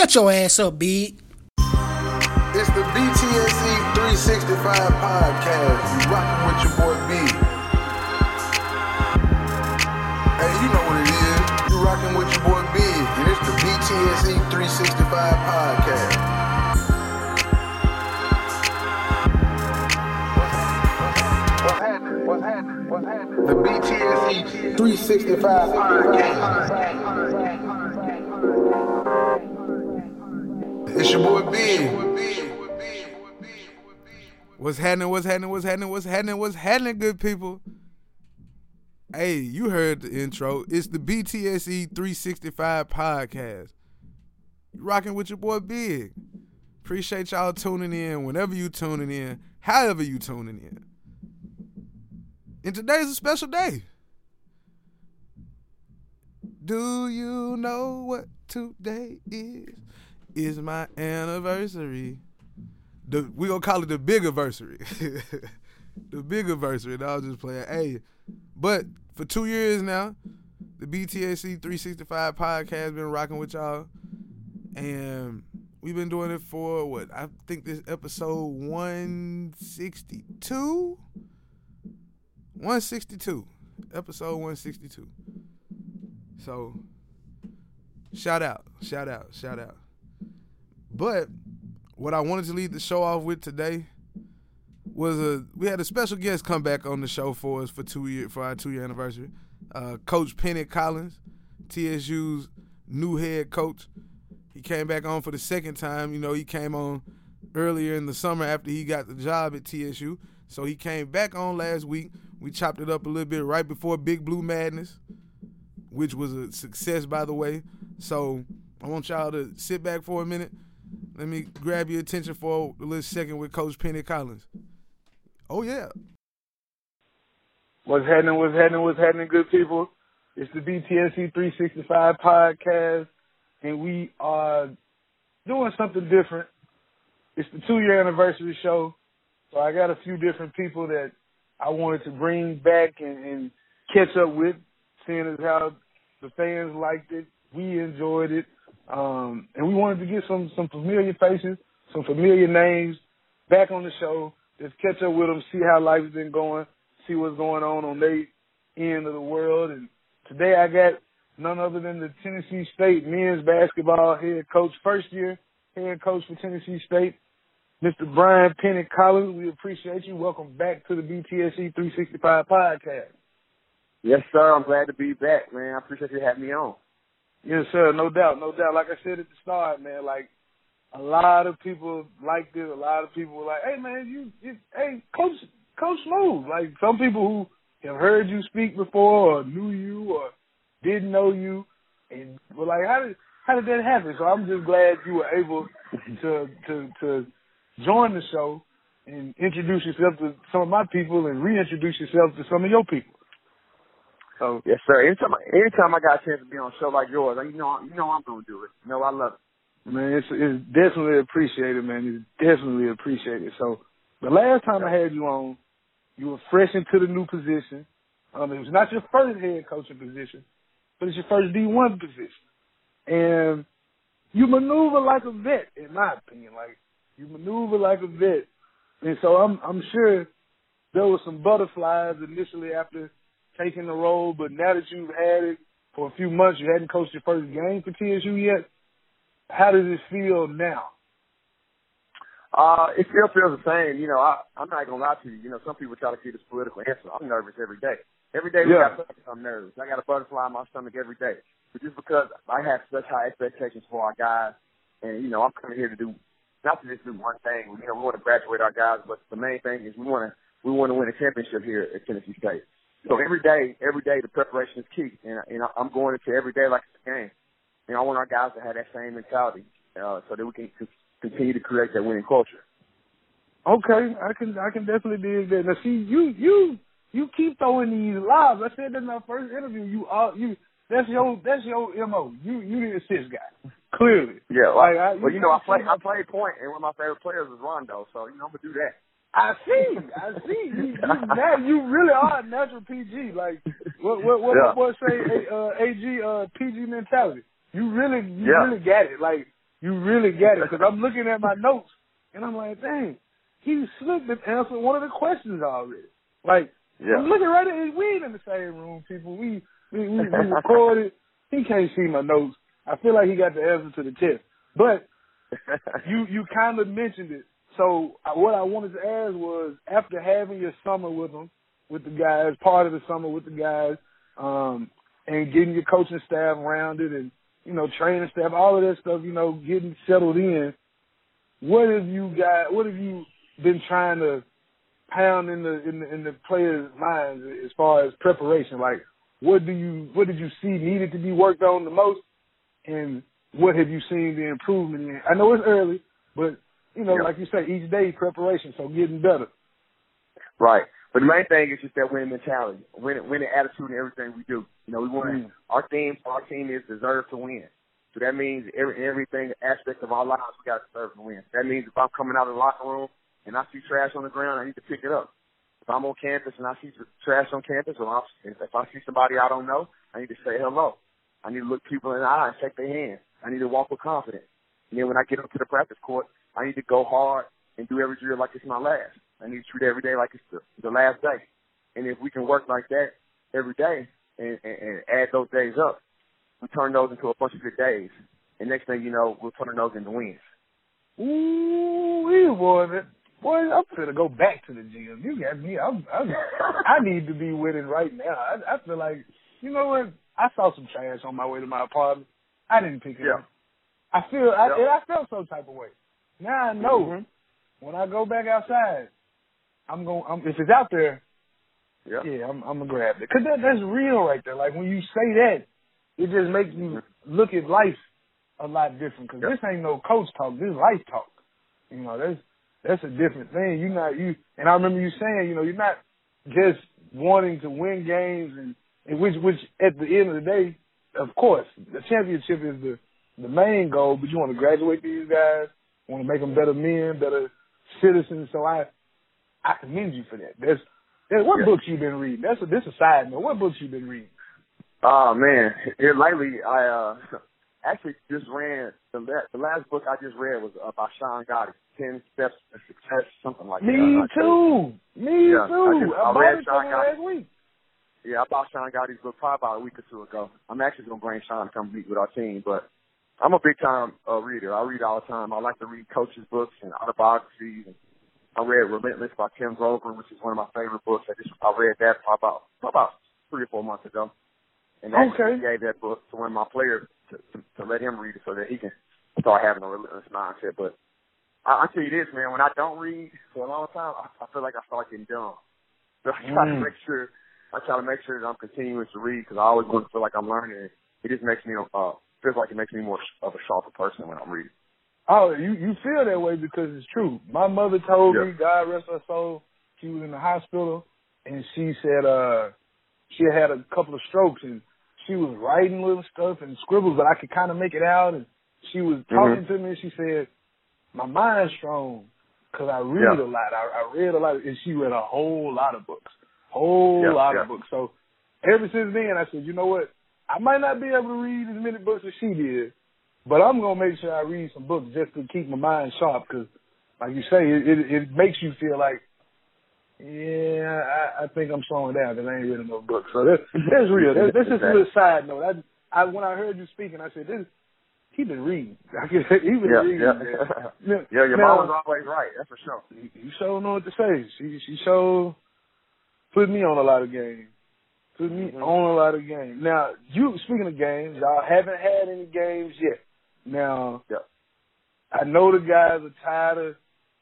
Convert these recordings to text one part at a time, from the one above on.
Shut your ass up, big. It's the BTSE 365 podcast. You rocking with your boy B. Hey, you know what it is. You rocking with your boy B. And it's the BTSE 365 podcast. What's happening? What's happening? The BTSE 365 podcast. It's your boy B. What's happening? What's happening? What's happening? What's happening? What's happening, good people? Hey, you heard the intro. It's the BTSE 365 podcast. You rocking with your boy Big. Appreciate y'all tuning in whenever you tuning in, however you tuning in. And today's a special day. Do you know what today is? Is my anniversary. The we gonna call it the big anniversary. the big anniversary. And I was just playing. Hey, but for two years now, the BTSC 365 podcast been rocking with y'all. And we've been doing it for what? I think this episode 162? 162. Episode 162. So shout out, shout out, shout out. But what I wanted to lead the show off with today was a we had a special guest come back on the show for us for two year for our two year anniversary. Uh, coach Penny Collins, TSU's new head coach. He came back on for the second time. You know, he came on earlier in the summer after he got the job at TSU. So he came back on last week. We chopped it up a little bit right before Big Blue Madness, which was a success, by the way. So I want y'all to sit back for a minute. Let me grab your attention for a little second with Coach Penny Collins. Oh yeah. What's happening? What's happening? What's happening, good people? It's the BTSC 365 podcast, and we are doing something different. It's the two year anniversary show, so I got a few different people that I wanted to bring back and, and catch up with, seeing as how the fans liked it, we enjoyed it, um, and we wanted to get some some familiar faces, some familiar names back on the show. Just catch up with them, see how life's been going, see what's going on on their end of the world. And today I got none other than the Tennessee State men's basketball head coach, first year head coach for Tennessee State, Mr. Brian Penny Collins. We appreciate you. Welcome back to the BTSE 365 podcast. Yes, sir. I'm glad to be back, man. I appreciate you having me on. Yes, sir. No doubt, no doubt. Like I said at the start, man, like a lot of people liked it. A lot of people were like, "Hey, man, you, you hey, Coach, Coach Smooth." Like some people who have heard you speak before, or knew you, or didn't know you, and were like, "How did how did that happen?" So I'm just glad you were able to to to join the show and introduce yourself to some of my people and reintroduce yourself to some of your people. So yes, sir. Anytime, anytime I got a chance to be on a show like yours, you know, you know, I'm gonna do it. You know, I love it. Man, it's it's definitely appreciated, man. It's definitely appreciated. So the last time I had you on, you were fresh into the new position. Um, it was not your first head coaching position, but it's your first D one position, and you maneuver like a vet, in my opinion. Like you maneuver like a vet, and so I'm I'm sure there was some butterflies initially after taking the role, but now that you've had it for a few months, you hadn't coached your first game for TSU yet. How does it feel now? Uh, it still feels the same. You know, I, I'm not gonna lie to you. You know, some people try to keep this political answer. I'm nervous every day. Every day we Yeah. got something, I'm nervous. I got a butterfly in my stomach every day. But just because I have such high expectations for our guys, and you know, I'm coming here to do not to just do one thing. You know, we want to graduate our guys, but the main thing is we want to we want to win a championship here at Tennessee State. So every day, every day, the preparation is key, and and I'm going into every day like it's a game. And I want our guys to have that same mentality, uh, so that we can c- continue to create that winning culture. Okay, I can I can definitely dig that. Now see you you you keep throwing these lives. I said that in our first interview. You are you that's your that's your mo. You you the assist guy. Clearly. Yeah, Like, well, I- well, you know, I play I play point, and one of my favorite players is Rondo, so you know I'm gonna do that. I see, I see. You, you, now you really are a natural PG. Like what what what Yeah. my boy say? Uh, AG uh, PG mentality. You really you Yeah. really got it. Like You really got it because I'm looking at my notes and I'm like, dang, he slipped and answered one of the questions already. Like, Yeah. I'm looking right at it. We ain't in the same room, people. We we we, we recorded. He can't see my notes. I feel like he got the answer to the test. But you you kind of mentioned it. So uh, what I wanted to ask was, after having your summer with them, with the guys, part of the summer with the guys, um, and getting your coaching staff rounded, and you know training staff, all of that stuff, you know, getting settled in. What have you got? What have you been trying to pound in the in the, in the players' minds as far as preparation? Like, what do you what did you see needed to be worked on the most, and what have you seen the improvement in? I know it's early, but you know, Yeah. like you say, each day preparation, so getting better. Right. But the main thing is just that winning mentality, winning, winning attitude in everything we do. You know, we want Mm. our for our team is deserve to win. So that means every everything aspect of our lives we got to deserve to win. That means if I'm coming out of the locker room and I see trash on the ground, I need to pick it up. If I'm on campus and I see trash on campus, or I'm, if I see somebody I don't know, I need to say hello. I need to look people in the eye and shake their hand. I need to walk with confidence. And then when I get up to the practice court, I need to go hard and do every drill like it's my last. I need to treat every day like it's the, the last day. And if we can work like that every day and, and, and add those days up, we turn those into a bunch of good days. And next thing you know, we're turn those into wins. Ooh, boy, man. boy, I'm finna go back to the gym. You got me. I'm, I'm I need to be winning right now. I, I feel like, you know what? I saw some trash on my way to my apartment. I didn't pick it Yeah. up. I feel, I, Yeah. and I felt some type of way. Now I know Mhm. when I go back outside, I'm going. I'm, if it's out there, Yeah. yeah, I'm, I'm gonna grab it. Cause that, that's real right there. Like when you say that, it just makes you look at life a lot different. Cause Yep. this ain't no coach talk. This is life talk. You know, that's that's a different thing. You're not you. And I remember you saying, you know, you're not just wanting to win games, and, and which which at the end of the day, of course, the championship is the the main goal. But you want to graduate these guys, want to make them better men, better citizens. So I I commend you for that. That's, that's what Yeah. books you been reading. That's a this a side note. What books you been reading? Oh man, here lately I uh actually just ran the la- the last book I just read was uh, by Sean Gotti, Ten Steps to Success, something like that. Me not sure. too. Me Yeah, I too. just- I, I bought read it Sean Gotti. last week. Yeah, I bought Sean Gotti's book probably about a week or two ago. I'm actually gonna bring Sean to come meet with our team, but I'm a big time uh, reader. I read all the time. I like to read coaches' books and autobiographies. And I read Relentless by Tim Grover, which is one of my favorite books. I just I read that probably about probably about three or four months ago, and actually Okay. gave that book to one of my players to, to, to let him read it so that he can start having a relentless mindset. But I, I tell you this, man, when I don't read for a long time, I, I feel like I start getting dumb. So I try to Mm. make sure I try to make sure that I'm continuing to read because I always want to feel like I'm learning. It just makes me uh feels like it makes me more of a sharper person when I'm reading. Oh, you you feel that way because it's true. My mother told Yeah. me, God rest her soul, she was in the hospital and she said uh she had a couple of strokes and she was writing little stuff and scribbles, but I could kind of make it out. And she was talking to me and she said, "My mind's strong because I read Yeah. a lot. I, I read a lot, and she read a whole lot of books, whole Yeah, lot yeah. of books. So ever since then, I said, you know what? I might not be able to read as many books as she did, but I'm gonna make sure I read some books just to keep my mind sharp. Because, like you say, it, it it makes you feel like, yeah, I, I think I'm slowing down because I ain't reading no books. So that, that's real. That, that's just a little side note. I, I when I heard you speaking, I said, this he been reading. I could, he been Yeah, reading. yeah. Now- yeah. Your now- mom was always right. That's for sure. you you sure know what to say. She she sure put me on a lot of games. Put me Mhm. on a lot of games. Now, you speaking of games, y'all haven't had any games yet. Now, Yeah. I know the guys are tired of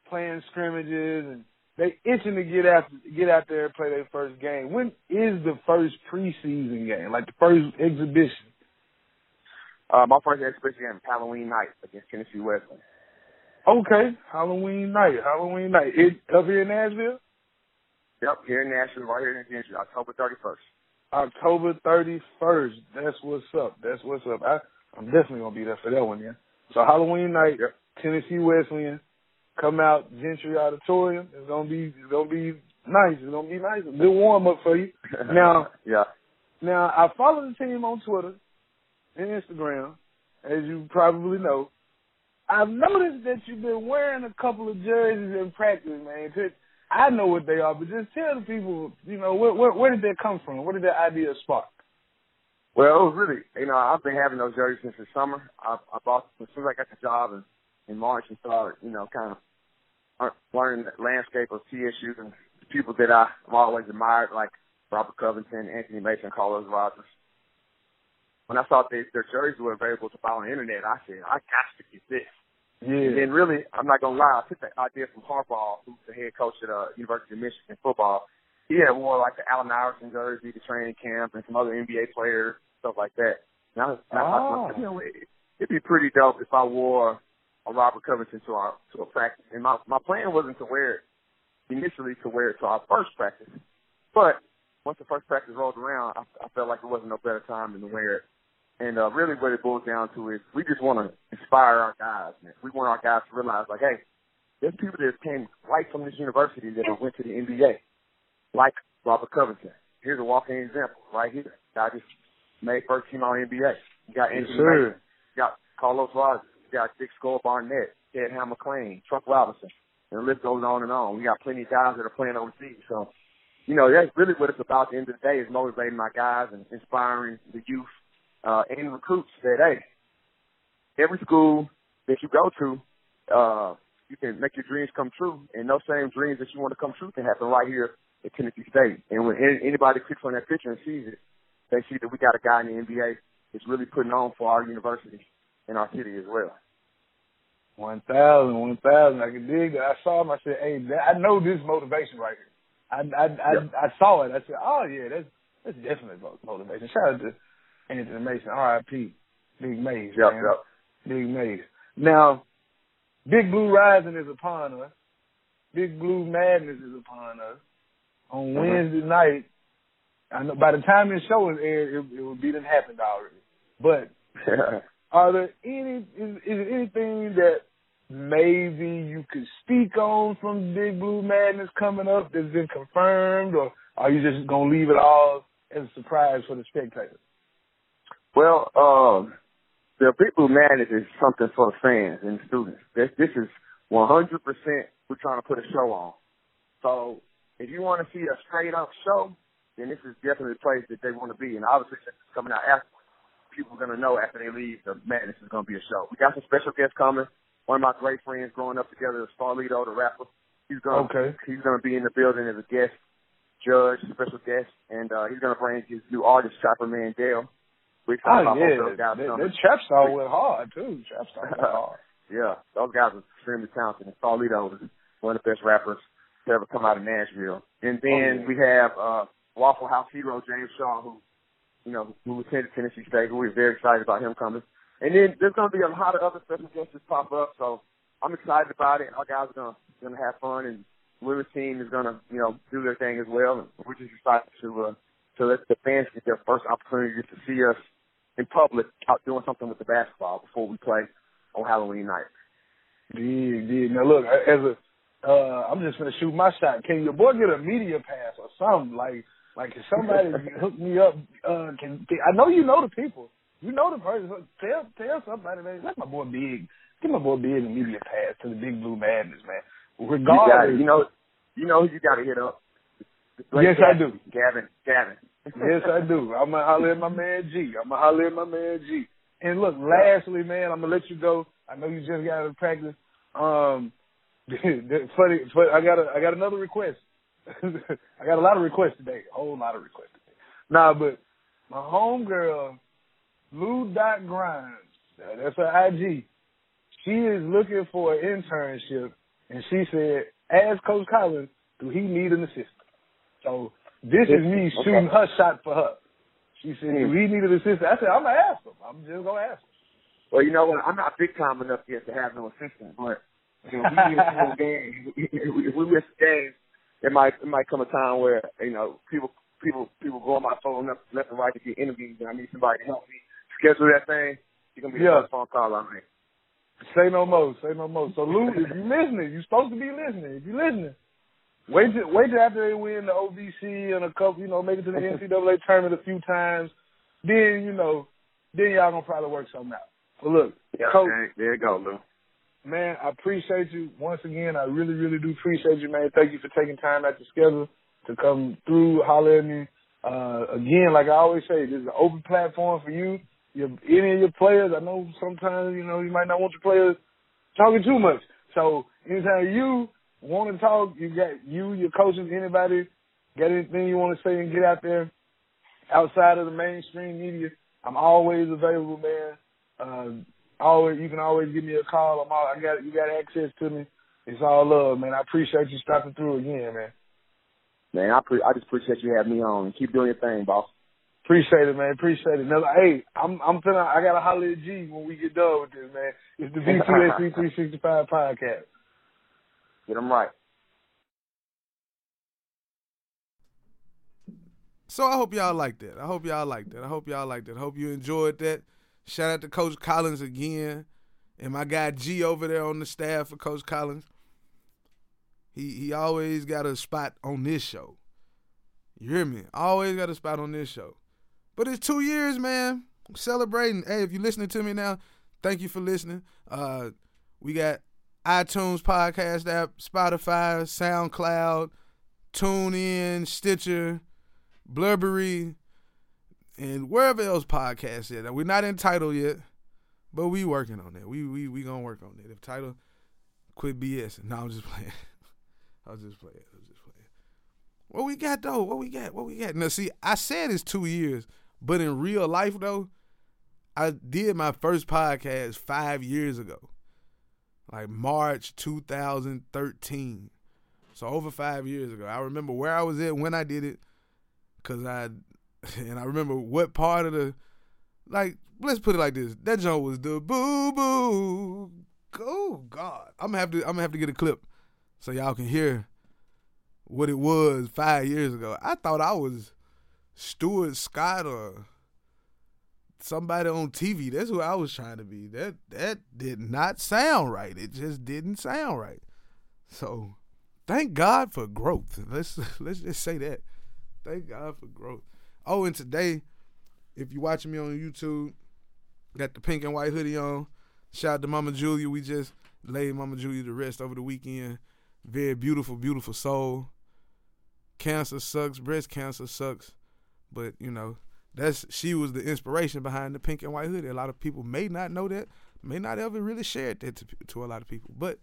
playing scrimmages and they itching to get out get out there and play their first game. When is the first preseason game? Like the first exhibition? Uh, my first exhibition game was Halloween night against Tennessee Wesleyan. Okay, Halloween night. Halloween night. It up here in Nashville? Yep, here in Nashville, right here in Gentry, October 31st. October 31st. That's what's up. That's what's up. I, I'm definitely going to be there for that one, yeah. So Halloween night, Yep. Tennessee Wesleyan, come out, Gentry Auditorium. It's going to be, it's going to be nice. It's going to be nice. A good warm up for you. Now, yeah. now I follow the team on Twitter and Instagram, as you probably know. I've noticed that you've been wearing a couple of jerseys in practice, man. I know what they are, but just tell the people, you know, where, where, where did they come from? Where did that idea spark? Well, it was really, you know, I've been having those jerseys since the summer. I, I bought as soon as I got the job in, in March and started, you know, kind of learning the landscape of TSU and people that I, I've always admired, like Robert Covington, Anthony Mason, Carlos Rogers. When I saw they, their jerseys were available to buy on the internet, I said, I got to get this. Yeah. And then really, I'm not gonna lie, I took that idea from Harbaugh, who's the head coach at uh, University of Michigan football. He had wore like the Allen Iverson jersey to training camp and some other NBA players, stuff like that. And I was, oh. I, you know, it, it'd be pretty dope if I wore a Robert Covington to our to a practice. And my my plan wasn't to wear it initially to wear it to our first practice, but once the first practice rolled around, I, I felt like there wasn't no better time than to wear it and uh, really what it boils down to is we just want to inspire our guys, man. We want our guys to realize, like, hey, there's people that came right from this university that went to the NBA, like Robert Covington. Here's a walking example right here. Guy just made first team on NBA. You got Anthony yes, Mason. You got Carlos Rogers. You got Dick Skull Barnett, Ted Ham McClain, Truck Robinson. And the list goes on and on. We got plenty of guys that are playing overseas. So, you know, that's really what it's about at the end of the day is motivating my guys and inspiring the youth uh, and recruits that, hey, every school that you go to, uh, you can make your dreams come true. And those same dreams that you want to come true can happen right here at Tennessee State. And when anybody clicks on that picture and sees it, they see that we got a guy in the NBA that's really putting on for our university and our city as well. One thousand, one thousand. I can dig that. I saw him. I said, "Hey, I know this motivation right here." I I I. I saw it. I said, "Oh yeah, that's that's definitely motivation." Shout out to Anthony Mason, R.I.P. Big Maze, yep, man. Yep. Big Maze. Now, Big Blue Rising is upon us. Big Blue Madness is upon us. On mm-hmm. Wednesday night, I know by the time this show is aired, it, it will be done happened already. But are there any is, is there anything that maybe you could speak on from Big Blue Madness coming up that's been confirmed, or are you just gonna leave it all as a surprise for the spectators? Well, um, the Blue Madness is something for the fans and the students. This, this is 100% we're trying to put a show on. So if you want to see a straight up show, then this is definitely the place that they want to be. And obviously, since it's coming out after, people are going to know after they leave, the Madness is going to be a show. We got some special guests coming. One of my great friends growing up together is Starlito, the rapper. He's going okay. he's going to be in the building as a guest judge, special guest, and uh, he's going to bring his new artist, Chopper Mandel. We oh yeah, that, that Trap Star went hard too. Trap Star went hard. yeah, those guys are extremely talented. And is one of the best rappers to ever come out of Nashville. And then oh, yeah. we have uh Waffle House hero James Shaw, who you know who attended Tennessee State. Who we're very excited about him coming. And then there's going to be a lot of other special guests that pop up. So I'm excited about it. And our guys are going to going to have fun, and women's team is going to you know do their thing as well. And we're just excited to uh, to let the fans get their first opportunity to see us in public out doing something with the basketball before we play on Halloween night. Yeah, yeah. Now look, as a, uh, I'm just gonna shoot my shot. Can your boy get a media pass or something? Like, like can somebody hook me up? Uh, can, can I know you know the people? You know the person. Tell tell somebody, man. Let my boy Big. Give my boy Big a media pass to the Big Blue Madness, man. Regardless, you, you know, you know you got to hit up. Yes, Gavin, I do. Gavin, Gavin yes, I do. I'm gonna holler at my man G. I'm gonna holler at my man G. And look, lastly, man, I'm gonna let you go. I know you just got out of practice. Um, funny, funny, I got a, I got another request. I got a lot of requests today. A whole lot of requests today. Nah, but my homegirl, Lou Dot Grimes, that's her IG. She is looking for an internship, and she said, "Ask Coach Collins, do he need an assistant?" So this is me shooting her shot for her. She said, "Do hmm. we need an assistant?" I said, "I'm gonna ask him. I'm just gonna ask him." Well, you know what? I'm not big time enough yet to have no assistant, but you know, we miss game. if we miss games, it might it might come a time where you know people people people go on my phone left, left and right to get interviews, and I need somebody to help me schedule that thing. You're gonna be yeah. the first phone call I make. Say no more. Say no more. So Lou, if you're listening, you're supposed to be listening. If you're listening, Wait till wait till after they win the OVC and a couple, you know, make it to the NCAA tournament a few times. Then you know, then y'all gonna probably work something out. But look, yeah, coach, there you go, Lou. man, I appreciate you once again. I really, really do appreciate you, man. Thank you for taking time out the schedule to come through, holler at me. Uh, again, like I always say, this is an open platform for you. Your, any of your players, I know sometimes, you know, you might not want your players talking too much. So anytime you want to talk, you got you, your coaches, anybody, got anything you want to say and get out there outside of the mainstream media, I'm always available, man. Uh, always, you can always give me a call. I'm all, I got, you got access to me. It's all love, man. I appreciate you stopping through again, man. Man, I pre- I just appreciate you having me on. Keep doing your thing, boss. Appreciate it, man. Appreciate it. Now, hey, I'm I'm finna I gotta holler at G when we get done with this, man. It's the BTSC 365 podcast. Get them right. So I hope y'all liked that. I hope y'all liked that. I hope y'all liked that. I hope you enjoyed that. Shout out to Coach Collins again, and my guy G over there on the staff for Coach Collins. He he always got a spot on this show. You hear me? Always got a spot on this show. But it's two years, man. I'm celebrating. Hey, if you're listening to me now, thank you for listening. Uh, we got iTunes podcast app, Spotify, SoundCloud, TuneIn, Stitcher, Blubrry, and wherever else podcasts is. We're not entitled yet, but we working on that. We we we gonna work on it. If title, quit BS. No, I'm just playing. I was just playing. I was just playing. What we got though? What we got? What we got? Now see, I said it's two years, but in real life though, I did my first podcast five years ago, like March 2013. So over five years ago. I remember where I was at when I did it, cause I, and I remember what part of the, like let's put it like this. That joint was the boo boo. Oh God, I'm gonna have to I'm gonna have to get a clip so y'all can hear what it was five years ago. I thought I was Stuart Scott or somebody on TV. That's who I was trying to be. That that did not sound right. It just didn't sound right. So thank God for growth. Let's let's just say that. Thank God for growth. Oh, and today, if you're watching me on YouTube, got the pink and white hoodie on. Shout out to Mama Julia. We just laid Mama Julia to rest over the weekend. Very beautiful, beautiful soul. Cancer sucks, breast cancer sucks, but you know that's she was the inspiration behind the pink and white hoodie. A lot of people may not know that, may not ever really shared that to, to a lot of people, but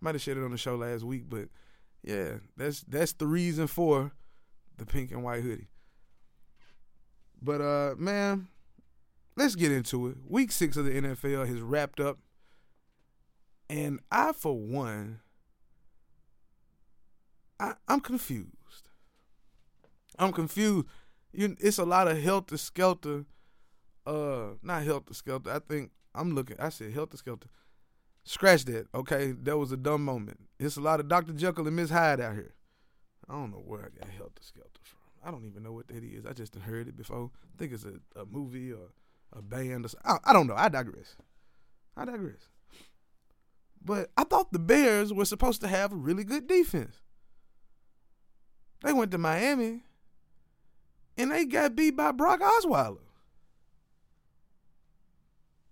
might have shared it on the show last week. But yeah, that's that's the reason for the pink and white hoodie. But uh, man, let's get into it. Week six of the NFL has wrapped up, and I, for one, I, I'm confused. I'm confused. You, it's a lot of helter skelter. Uh, not helter skelter. I think I'm looking. I said helter skelter. Scratch that. Okay, that was a dumb moment. It's a lot of Dr. Jekyll and Miss Hyde out here. I don't know where I got helter skelter from. I don't even know what that is. I just heard it before. I think it's a, a movie or a band or. I, I don't know. I digress. I digress. But I thought the Bears were supposed to have a really good defense. They went to Miami and they got beat by Brock Osweiler.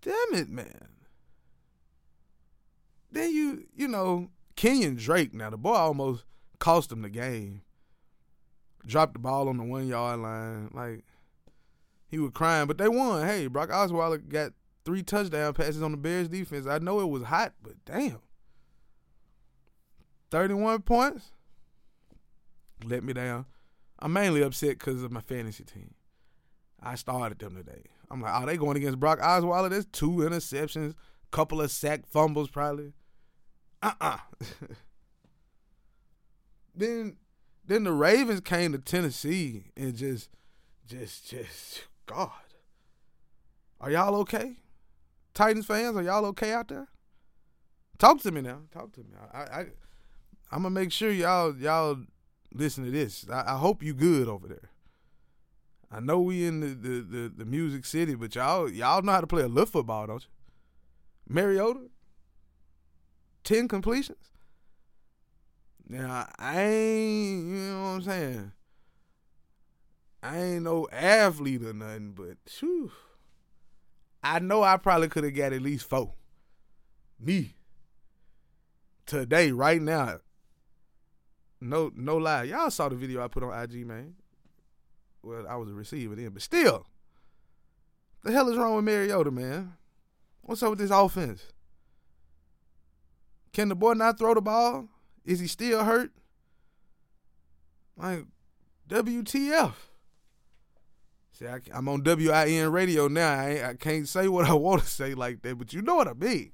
Damn it, man. Then you, you know, Kenyan Drake, now the boy almost cost him the game. Dropped the ball on the one yard line. Like, he was crying, but they won. Hey, Brock Osweiler got three touchdown passes on the Bears defense. I know it was hot, but damn. 31 points? Let me down. I'm mainly upset because of my fantasy team. I started them today. I'm like, are they going against Brock Osweiler? There's two interceptions, couple of sack fumbles, probably. Uh-uh. then, then the Ravens came to Tennessee and just, just, just, God. Are y'all okay? Titans fans, are y'all okay out there? Talk to me now. Talk to me. I, I, I'm gonna make sure y'all, y'all listen to this. I, I, hope you good over there. I know we in the, the, the, the, music city, but y'all y'all know how to play a little football, don't you? Mariota, ten completions. Now I ain't, you know what I'm saying. I ain't no athlete or nothing, but I know I probably could have got at least four. Me, today, right now. No, no lie. Y'all saw the video I put on IG, man. Well, I was a receiver then, but still, the hell is wrong with Mariota, man? What's up with this offense? Can the boy not throw the ball? Is he still hurt? Like, WTF? See, I, am on WIN radio now. I, I can't say what I want to say like that, but you know what I mean.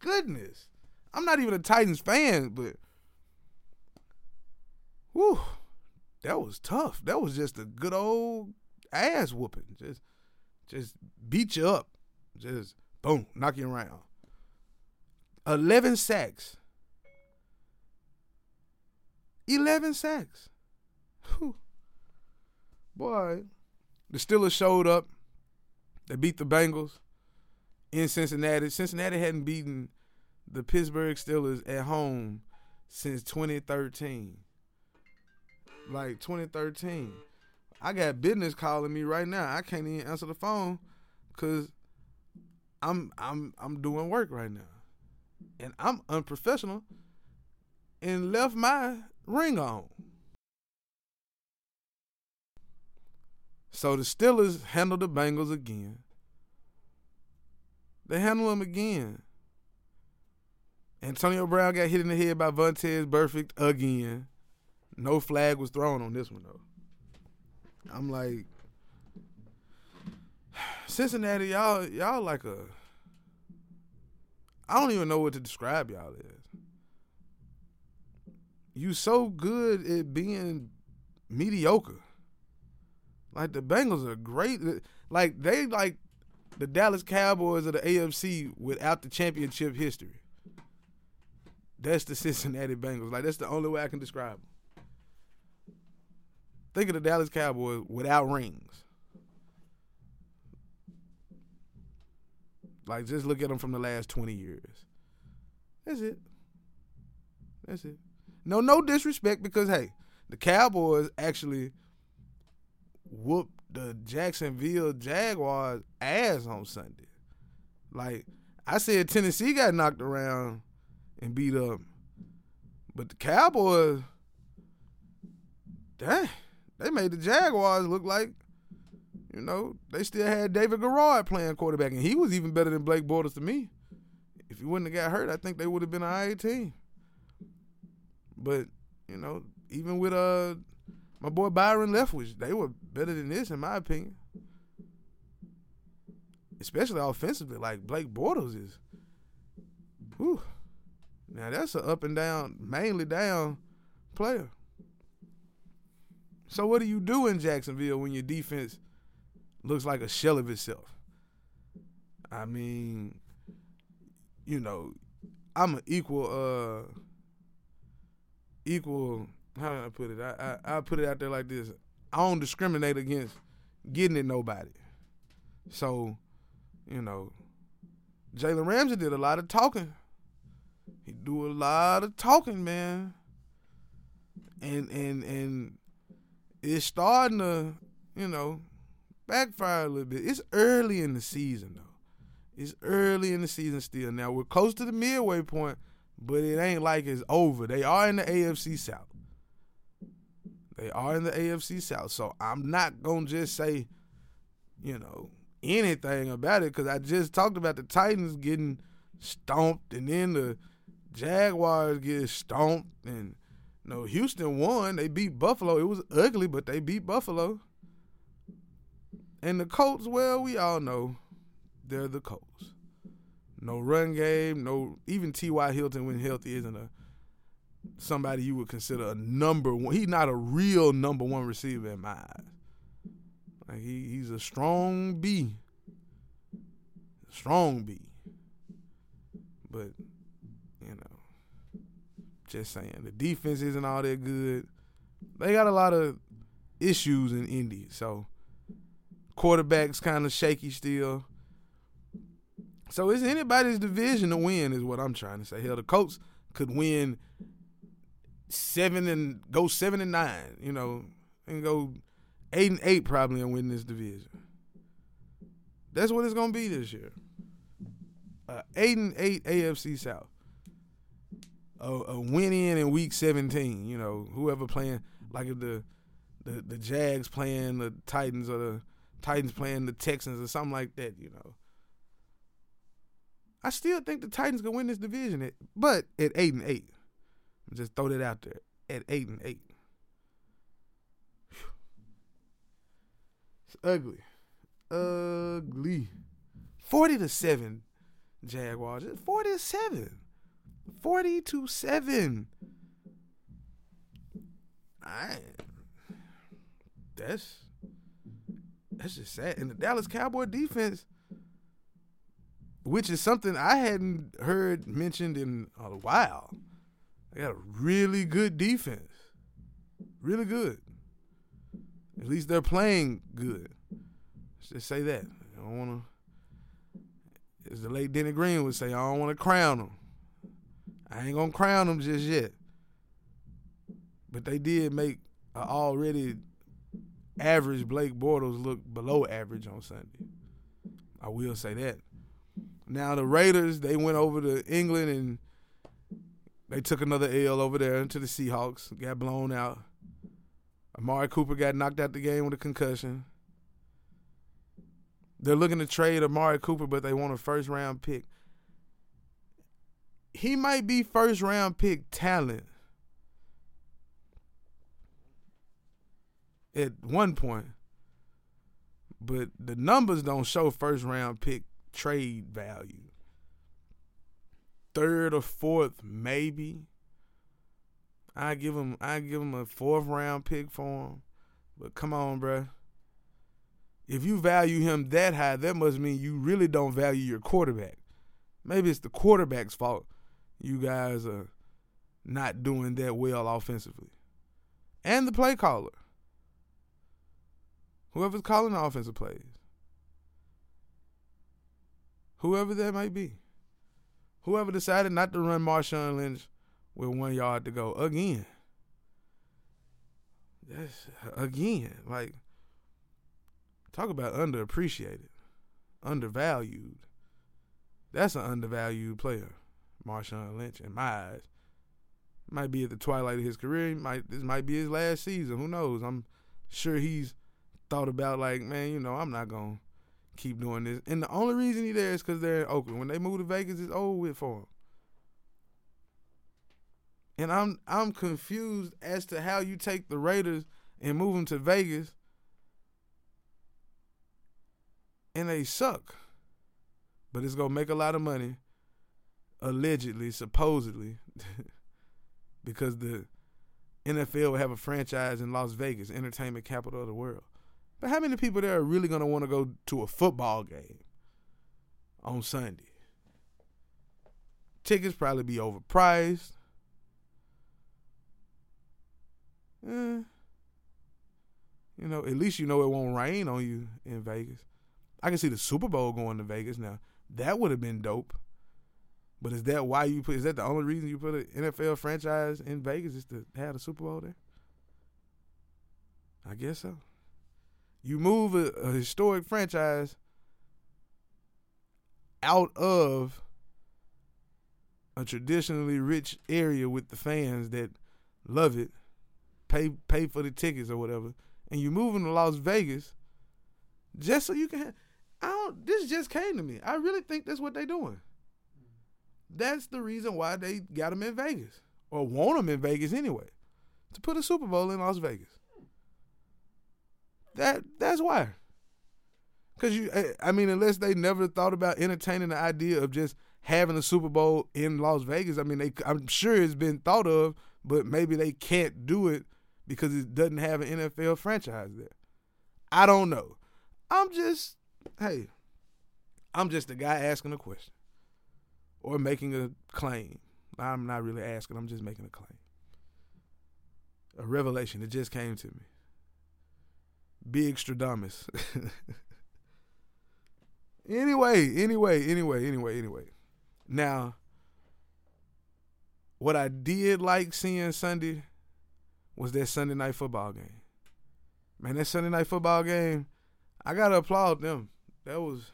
Goodness. I'm not even a Titans fan, but whew, that was tough. That was just a good old ass whooping. Just just beat you up. Just boom, knock you around. 11 sacks. 11 sacks. Whew. Boy, the Steelers showed up. They beat the Bengals in Cincinnati. Cincinnati hadn't beaten the Pittsburgh Steelers at home since 2013. Like 2013. I got business calling me right now. I can't even answer the phone cuz I'm I'm I'm doing work right now. And I'm unprofessional and left my ring on. So the Steelers handled the Bengals again. They handled them again. Antonio Brown got hit in the head by Vontaze Burfict again. No flag was thrown on this one though. I'm like, Cincinnati, y'all, y'all like a. I don't even know what to describe y'all as. You so good at being mediocre. Like the Bengals are great. Like they like the Dallas Cowboys of the AFC without the championship history. That's the Cincinnati Bengals. Like that's the only way I can describe them. Think of the Dallas Cowboys without rings. Like just look at them from the last 20 years. That's it. That's it. No, no disrespect because hey, the Cowboys actually whooped the Jacksonville Jaguars ass on Sunday. Like I said, Tennessee got knocked around and beat up, but the Cowboys, dang, they made the Jaguars look like, you know, they still had David Garrard playing quarterback, and he was even better than Blake Bortles to me. If he wouldn't have got hurt, I think they would have been an IA team. But you know, even with uh my boy Byron Leftwich, they were better than this in my opinion. Especially offensively, like Blake Bortles is. Whew. Now that's an up and down, mainly down player. So what do you do in Jacksonville when your defense looks like a shell of itself? I mean, you know, I'm an equal uh equal how do I put it? I, I I put it out there like this. I don't discriminate against getting it nobody. So, you know, Jalen Ramsey did a lot of talking. He do a lot of talking, man. And and and it's starting to, you know, backfire a little bit. It's early in the season though. It's early in the season still. Now we're close to the midway point, but it ain't like it's over. They are in the AFC South. They are in the AFC South. So I'm not to just say, you know, anything about it because I just talked about the Titans getting stomped and then the Jaguars get stomped and know, Houston won. They beat Buffalo. It was ugly, but they beat Buffalo. And the Colts, well, we all know they're the Colts. No run game, no even T.Y. Hilton when healthy isn't a somebody you would consider a number one. He's not a real number one receiver in my eyes. Like he, he's a strong B. Strong B. But, just saying. The defense isn't all that good. They got a lot of issues in Indy. So quarterback's kind of shaky still. So it's anybody's division to win, is what I'm trying to say. Hell, the Colts could win seven and go seven and nine, you know, and go eight and eight probably and win this division. That's what it's gonna be this year. Uh, eight and eight AFC South. A, a win in in week 17. You know, whoever playing like if the the the Jags playing the Titans or the Titans playing the Texans or something like that. You know, I still think the Titans can win this division, at, but at eight and eight. Just throw that out there at eight and eight. It's ugly, ugly. Forty to seven, Jaguars. Forty to seven. Forty to seven. I. That's that's just sad. And the Dallas Cowboy defense which is something I hadn't heard mentioned in a while. They got a really good defense. Really good. At least they're playing good. Let's just say that. I don't want to, as the late Denny Green would say, I don't want to crown them. I ain't to crown them just yet. But they did make an already average Blake Bortles look below average on Sunday. I will say that. Now the Raiders, they went over to England and they took another L over there into the Seahawks. Got blown out. Amari Cooper got knocked out the game with a concussion. They're looking to trade Amari Cooper, but they want a first round pick. He might be first round pick talent at one point, but the numbers don't show first round pick trade value. Third or fourth, maybe. I give him I give him a fourth round pick for him. But come on, bruh. If you value him that high, that must mean you really don't value your quarterback. Maybe it's the quarterback's fault. You guys are not doing that well offensively. And the play caller. Whoever's calling the offensive plays whoever that might be. Whoever decided not to run Marshawn Lynch with one yard to go again. That's again like talk about underappreciated, undervalued. That's an undervalued player, Marshawn Lynch, in my eyes. Might be at the twilight of his career. He might this might be his last season. Who knows? I'm sure he's thought about like, man, you know, I'm not gonna keep doing this. And the only reason he there is because they're in Oakland. When they move to Vegas, it's over with for him. And I'm I'm confused as to how you take the Raiders and move them to Vegas, and they suck. But it's gonna make a lot of money, allegedly, supposedly, because the NFL will have a franchise in Las Vegas, entertainment capital of the world. But how many people there are really going to want to go to a football game on Sunday? Tickets probably be overpriced. Eh, you know, at least you know it won't rain on you in Vegas. I can see the Super Bowl going to Vegas now. That would have been dope. But is that why you put? Is that the only reason you put an NFL franchise in Vegas is to have the Super Bowl there? I guess so. You move a, a historic franchise out of a traditionally rich area with the fans that love it, pay pay for the tickets or whatever, and you move them to Las Vegas just so you can. I don't. This just came to me. I really think that's what they're doing. That's the reason why they got them in Vegas or want them in Vegas anyway, to put a Super Bowl in Las Vegas. That that's why. Cause you, eh, I mean, unless they never thought about entertaining the idea of just having a Super Bowl in Las Vegas. I mean, they, I'm sure it's been thought of, but maybe they can't do it because it doesn't have an NFL franchise there. I don't know. I'm just, hey, I'm just a guy asking a question or making a claim. I'm not really asking. I'm just making a claim. A revelation. It just came to me. Big Stradamus. anyway, anyway, anyway, anyway, anyway. Now, what I did like seeing Sunday was that Sunday night football game. Man, that Sunday night football game, I gotta applaud them. That was.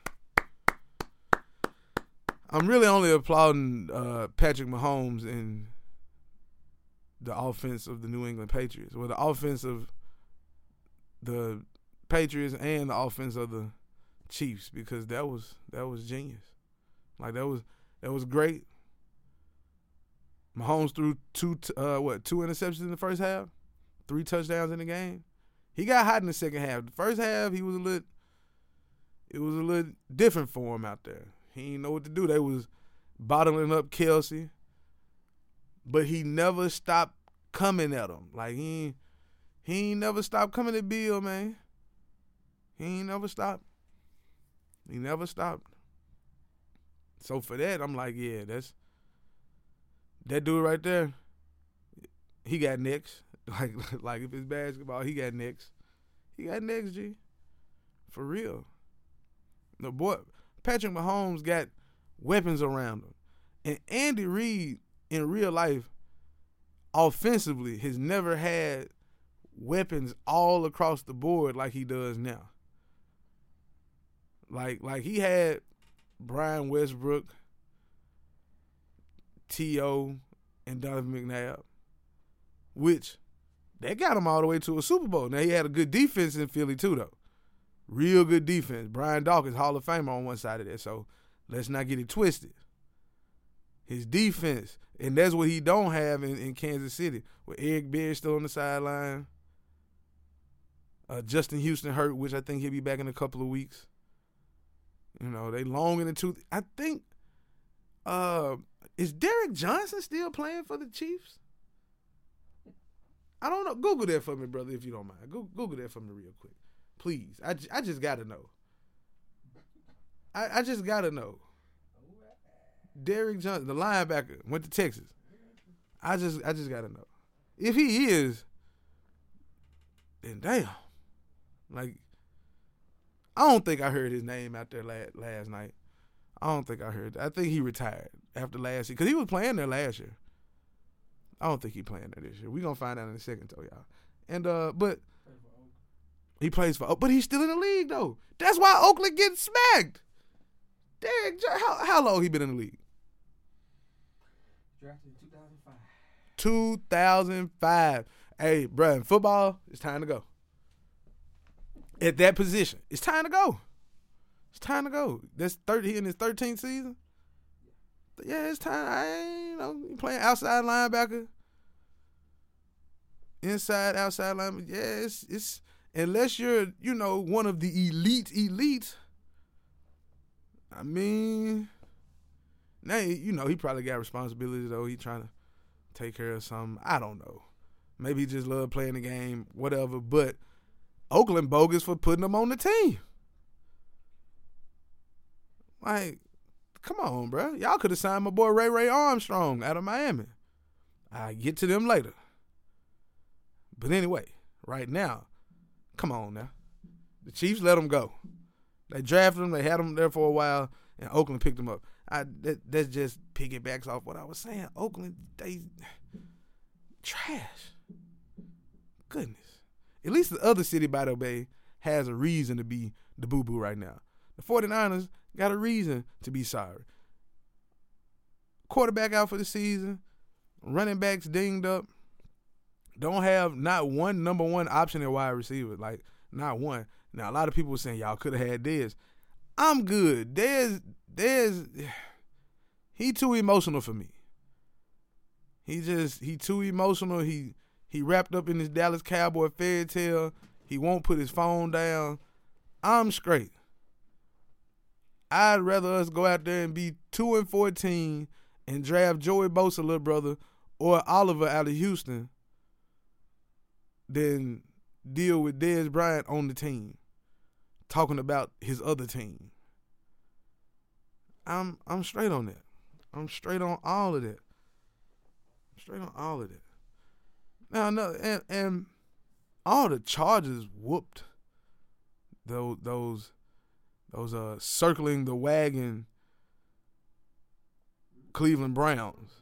I'm really only applauding uh, Patrick Mahomes and the offense of the New England Patriots, or the offense of the Patriots and the offense of the Chiefs, because that was that was genius. Like that was that was great. Mahomes threw two uh what two interceptions in the first half, three touchdowns in the game. He got hot in the second half. The first half he was a little it was a little different for him out there. He didn't know what to do. They was bottling up Kelce, but he never stopped coming at him. Like he he ain't never stopped coming at Bill, man. He ain't never stopped. He never stopped. So for that, I'm like, yeah, that's that dude right there. He got next. Like like if it's basketball, he got next. He got next, G. For real. The boy Patrick Mahomes got weapons around him. And Andy Reid in real life, offensively, has never had weapons all across the board like he does now. Like like he had Brian Westbrook, T.O., and Donovan McNabb, which they got him all the way to a Super Bowl. Now he had a good defense in Philly too, though. Real good defense. Brian Dawkins, Hall of Famer on one side of that. So let's not get it twisted. His defense, and that's what he don't have in, in Kansas City, with Eric Berry still on the sideline. Uh, Justin Houston hurt, which I think he'll be back in a couple of weeks. You know, they long in the tooth. I think uh is Derrick Johnson still playing for the Chiefs? I don't know. Google that for me, brother, if you don't mind. Go, Google that for me real quick. Please. I, I just got to know. I, I just got to know. Derrick Johnson, the linebacker, went to Texas. I just I just got to know. If he is, then damn. Like, I don't think I heard his name out there last, last night. I don't think I heard. I think he retired after last year because he was playing there last year. I don't think he playing there this year. We gonna find out in a second, though, y'all. And uh, but he plays for, but he's still in the league though. That's why Oakland gets smacked. Derrick, how how long he been in the league? Drafted in 2005. 2005. Hey, bro, in football, it's time to go. At that position, it's time to go. It's time to go. That's 30 in his 13th season. Yeah, it's time. I ain't, you know, playing outside linebacker, inside, outside linebacker. Yeah, it's it's unless you're, you know, one of the elite elites. I mean, now you know he probably got responsibilities though. He trying to take care of something. I don't know. Maybe he just love playing the game, whatever. But Oakland bogus for putting him on the team. Like, come on, bro. Y'all could have signed my boy Ray Ray Armstrong out of Miami. I get to them later. But anyway, right now, come on now. The Chiefs let him go. They drafted him. They had him there for a while, and Oakland picked him up. I that that just piggybacks off what I was saying. Oakland, they trash. Goodness. At least the other city by the bay has a reason to be the boo boo right now. The 49ers got a reason to be sorry. Quarterback out for the season, running backs dinged up. Don't have not one number one option at wide receiver, like not one. Now a lot of people were saying y'all could have had Dez. I'm good. Dez, Dez, he too emotional for me. He just he too emotional. He he wrapped up in his Dallas Cowboy fairy tale. He won't put his phone down. I'm straight. I'd rather us go out there and be two and fourteen and draft Joey Bosa, little brother, or Oliver out of Houston than deal with Dez Bryant on the team, talking about his other team. I'm I'm straight on that. I'm straight on all of that. Straight on all of that. Now, no, and and all the Chargers whooped. Those those those uh circling the wagon Cleveland Browns.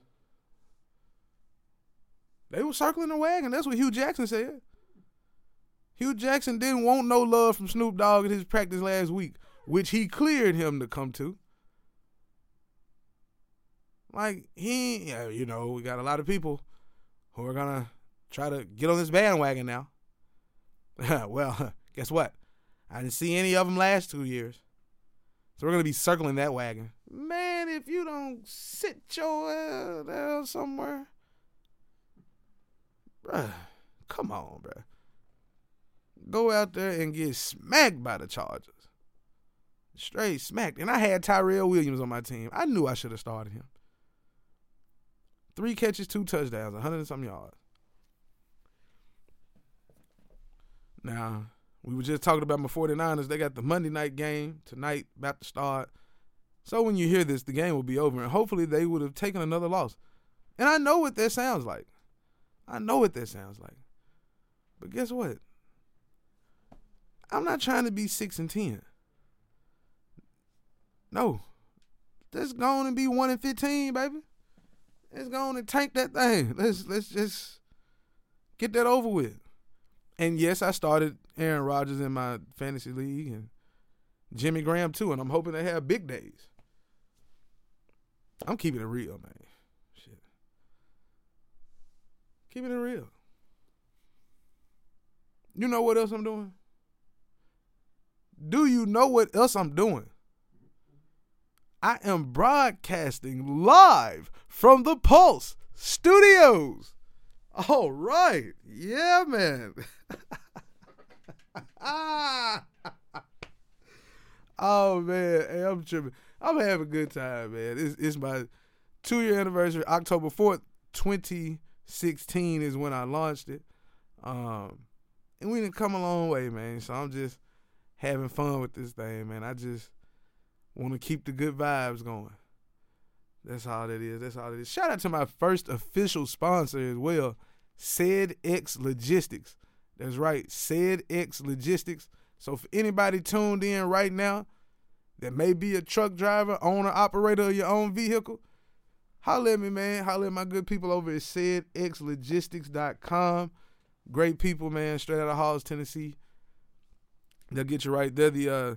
They were circling the wagon. That's what Hue Jackson said. Hue Jackson didn't want no love from Snoop Dogg at his practice last week, which he cleared him to come to. Like he, you know, we got a lot of people who are gonna try to get on this bandwagon now. well, guess what? I didn't see any of them last two years. So we're gonna be circling that wagon. Man, if you don't sit your ass down somewhere, bruh, come on, bruh. Go out there and get smacked by the Chargers. Straight smacked. And I had Tyrell Williams on my team. I knew I should have started him. Three catches, two touchdowns, 100 and some yards. Now, we were just talking about my 49ers. They got the Monday night game tonight, about to start. So when you hear this, the game will be over, and hopefully they would have taken another loss. And I know what that sounds like. I know what that sounds like. But guess what? I'm not trying to be six and ten. No. Let's go on and be one and fifteen, baby. Let's go on and tank that thing. Let's let's just get that over with. And yes, I started Aaron Rodgers in my fantasy league and Jimmy Graham too, and I'm hoping they have big days. I'm keeping it real, man. Keeping it real. You know what else I'm doing? Do you know what else I'm doing? I am broadcasting live from the Pulse Studios. All right. Yeah, man. oh man, hey, I'm tripping. I'm having a good time, man. It's, it's my two year anniversary. October fourth, twenty sixteen is when I launched it. Um, and we didn't come a long way, man. So I'm just having fun with this thing, man. I just want to keep the good vibes going. That's all that is. That's all it is. Shout out to my first official sponsor as well, Said X Logistics. That's right, Cedex Logistics. So for anybody tuned in right now that may be a truck driver, owner, operator of your own vehicle, holler at me, man. Holler at my good people over at cedexlogistics.com. Great people, man, straight out of Halls, Tennessee. They'll get you right. They're the uh,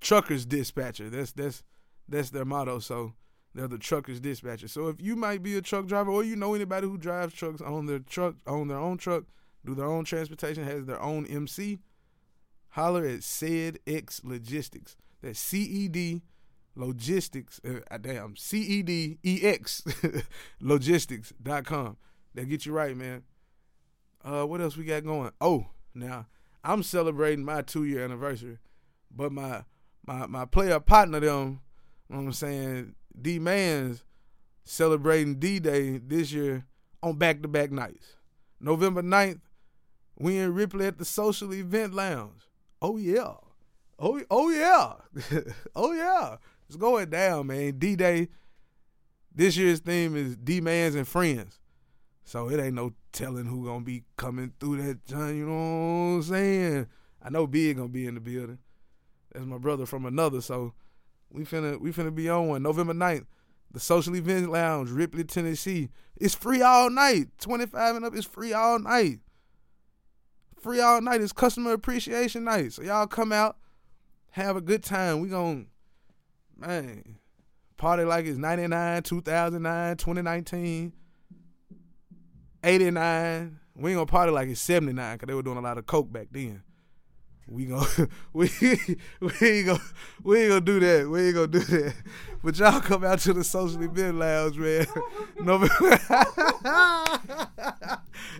truckers dispatcher. That's that's that's their motto. So they're the truckers dispatcher. So if you might be a truck driver or you know anybody who drives trucks on their truck, own their own truck, do their own transportation, has their own MC, holler at Cedex Logistics. That's C E D Logistics. Uh, damn, C E D E X Logistics.com. They get you right, man. Uh, what else we got going? Oh, now I'm celebrating my two year anniversary, but my my my player partner them, you know what I'm saying, D Man's celebrating D Day this year on back to back nights. November 9th, we in Ripley at the Social Event Lounge. Oh yeah. Oh oh yeah. oh yeah. It's going down, man. D Day. This year's theme is D Man's and Friends. So it ain't no telling who gonna be coming through that joint, you know what I'm saying? I know Big gonna be in the building. That's my brother from another, so we finna we finna be on one. November 9th, the Social Event Lounge, Ripley, Tennessee. It's free all night. 25 and up is free all night. Free all night. It's customer appreciation night. So y'all come out, have a good time. We gon' man, party like it's 99, 2009, 2019. 89. We ain't gonna party like it's 79 because they were doing a lot of coke back then. We gonna we we ain't gonna we ain't gonna do that. We ain't gonna do that. But y'all come out to the socially event lounge, man. November.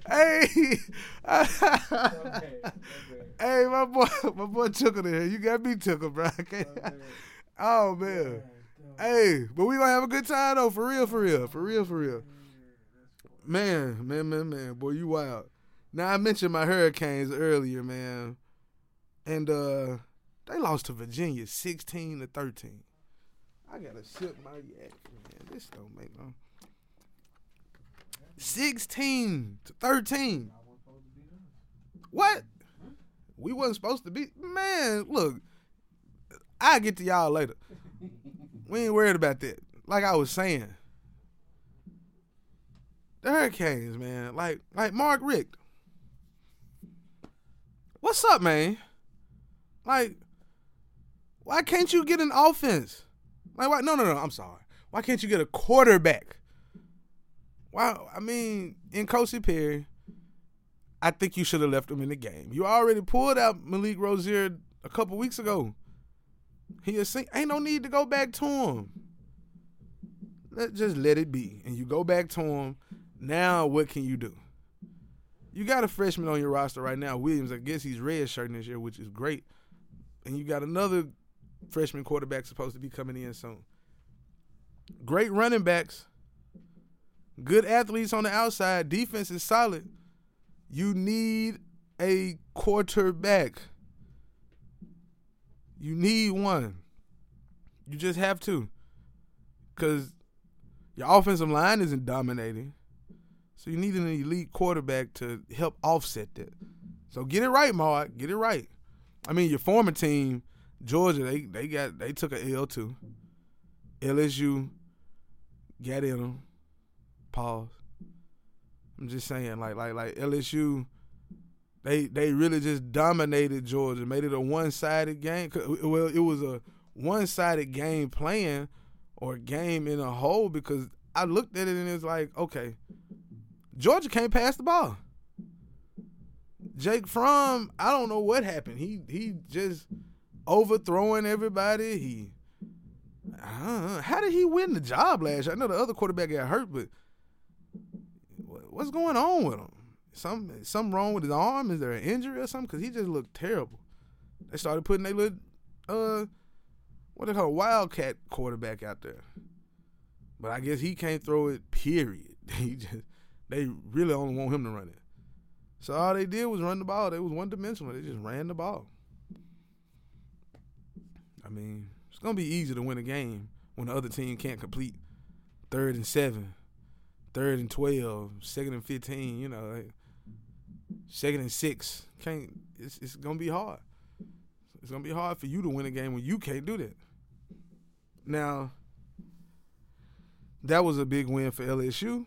hey, hey, my boy, my boy Tickled in here. You got me tickled, bro. Oh man. Hey, but we gonna have a good time though, for real, for real, for real, for real. Man, man, man, man, boy, you wild. Now I mentioned my Hurricanes earlier, man, and uh they lost to Virginia, sixteen to thirteen. I gotta sip my yak, man. This don't make no. Sixteen to thirteen. What? We wasn't supposed to be. Man, look, I get to y'all later. We ain't worried about that. Like I was saying the Hurricanes, man. Like like Mark Richt. What's up, man? Like, why can't you get an offense? Like, why? No, no, no. I'm sorry. Why can't you get a quarterback? Wow, I mean, N'Kosi Perry, I think you should have left him in the game. You already pulled out Malik Rosier a couple weeks ago. He is ain't no need to go back to him. Let just let it be, and you go back to him. Now, what can you do? You got a freshman on your roster right now, Williams. I guess he's red shirting this year, which is great. And you got another freshman quarterback supposed to be coming in soon. Great running backs, good athletes on the outside. Defense is solid. You need a quarterback. You need one. You just have to. Because your offensive line isn't dominating. So you need an elite quarterback to help offset that. So get it right, Mark. Get it right. I mean, your former team, Georgia, they they got they took a L too. LSU got in them. Pause. I'm just saying, like like like LSU, they they really just dominated Georgia, made it a one sided game. Well, it was a one sided game playing or game in a whole because I looked at it and it's like, okay, Georgia can't pass the ball. Jake Fromm, I don't know what happened. He he just overthrowing everybody. He how did he win the job last year? I know the other quarterback got hurt, but what's going on with him? Some something wrong with his arm? Is there an injury or something? Because he just looked terrible. They started putting their little uh what they call wildcat quarterback out there. But I guess he can't throw it. Period. He just they really only want him to run it. So all they did was run the ball. They was one dimensional. They just ran the ball. I mean, it's gonna be easy to win a game when the other team can't complete third and seven, third and 12, second and fifteen. You know, like second and six. Can't. It's it's gonna be hard. It's gonna be hard for you to win a game when you can't do that. Now, that was a big win for LSU.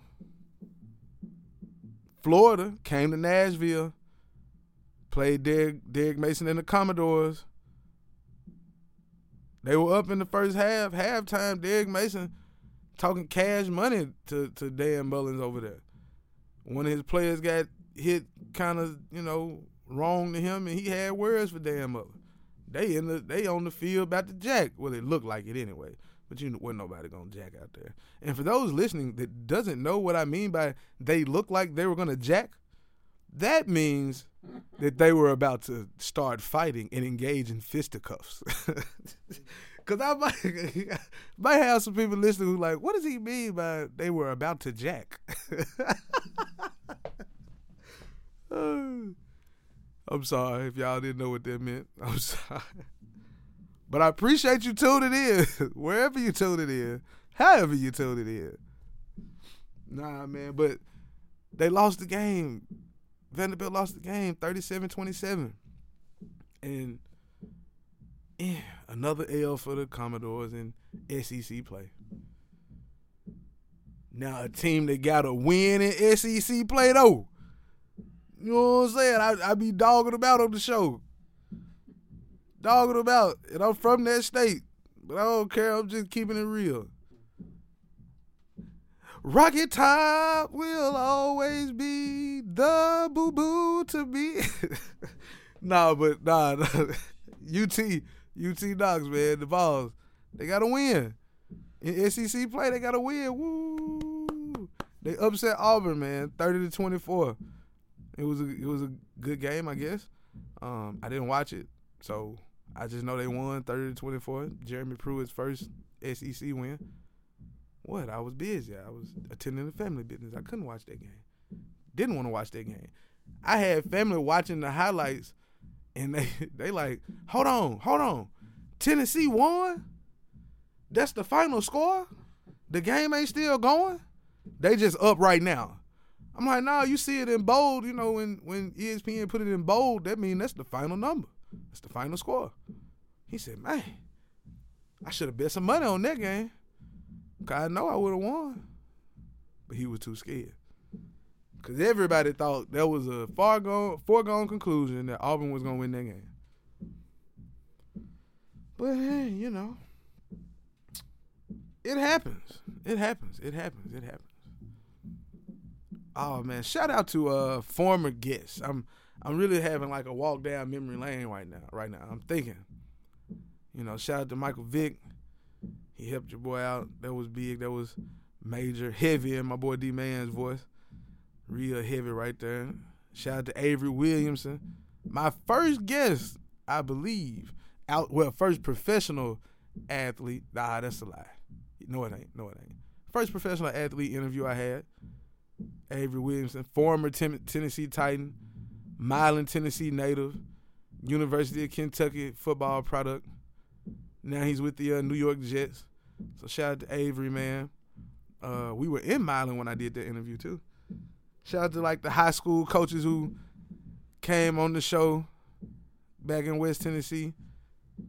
Florida came to Nashville, played Derek, Derek Mason and the Commodores. They were up in the first half. Halftime, Derek Mason talking cash money to, to Dan Mullins over there. One of his players got hit kind of, you know, wrong to him, and he had words for Dan Mullins. They in the they on the field about to jack. Well, it looked like it anyway. But you wasn't nobody gonna jack out there. And for those listening that doesn't know what I mean by they look like they were gonna jack, that means that they were about to start fighting and engage in fisticuffs. Cause I might, might have some people listening who like, what does he mean by they were about to jack? I'm sorry if y'all didn't know what that meant. I'm sorry. But I appreciate you tuning in, wherever you tuned it in, however you tuned it in. Nah, man, but they lost the game. Vanderbilt lost the game 37 27. And yeah, another L for the Commodores in SEC play. Now, a team that got a win in SEC play, though. You know what I'm saying? I, I be dogging about on the show dogging them out. And I'm from that state. But I don't care. I'm just keeping it real. Rocky Top will always be the boo boo to me. nah, but nah, nah. UT, UT Dogs, man, the Vols, they gotta win. In SEC play, they gotta win. Woo! They upset Auburn, man, thirty to twenty four. It was a it was a good game, I guess. Um, I didn't watch it, so I just know they won 30 to 24. Jeremy Pruitt's first SEC win. What? I was busy. I was attending the family business. I couldn't watch that game. Didn't want to watch that game. I had family watching the highlights, and they they like, hold on, hold on, Tennessee won. That's the final score. The game ain't still going. They just up right now. I'm like, nah, you see it in bold. You know, when when ESPN put it in bold, that means that's the final number. That's the final score. He said, man, I should have bet some money on that game. Cause I know I would have won. But he was too scared. Cause everybody thought that was a far gone, foregone conclusion that Auburn was gonna win that game. But hey, you know, it happens. It happens. It happens. It happens. Oh man, shout out to uh former guests. I'm I'm really having like a walk down memory lane right now. Right now, I'm thinking. You know, shout out to Michael Vick. He helped your boy out. That was big. That was major, heavy in my boy D Man's voice. Real heavy right there. Shout out to Avery Williamson. My first guest, I believe, out well, first professional athlete. Nah, that's a lie. No, it ain't. No, it ain't. First professional athlete interview I had. Avery Williamson, former Tennessee Titan, Milan, Tennessee native, University of Kentucky football product. Now he's with the uh, New York Jets. So shout out to Avery, man. Uh, we were in Milan when I did that interview too. Shout out to like the high school coaches who came on the show back in West Tennessee.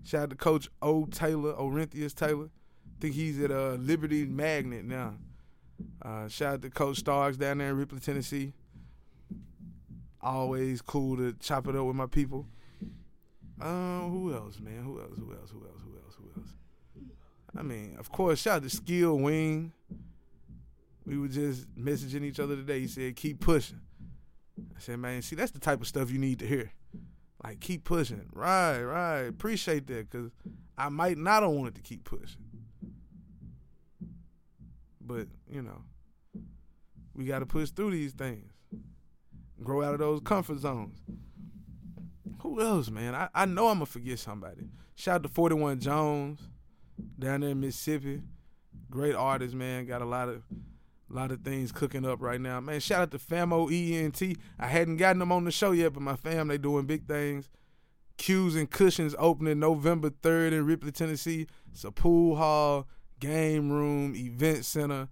Shout out to Coach O. Taylor, Orinthius Taylor. I think he's at uh, Liberty Magnet now. Uh, shout out to Coach Starks down there in Ripley, Tennessee. Always cool to chop it up with my people. Um, who else, man? Who else? Who else? Who else? Who else? Who else? I mean, of course, shout out to Skill Wing. We were just messaging each other today. He said, "Keep pushing." I said, "Man, see, that's the type of stuff you need to hear. Like, keep pushing. Right, right. Appreciate that, cause I might not have wanted to keep pushing, but you know, we got to push through these things, grow out of those comfort zones." Who else, man? I, I know I'm gonna forget somebody. Shout out to 41 Jones down there in Mississippi. Great artist, man. Got a lot of a lot of things cooking up right now. Man, shout out to Famo ENT. I hadn't gotten them on the show yet, but my fam, they doing big things. Cues and Cushions opening November 3rd in Ripley, Tennessee. It's a pool hall, game room, event center,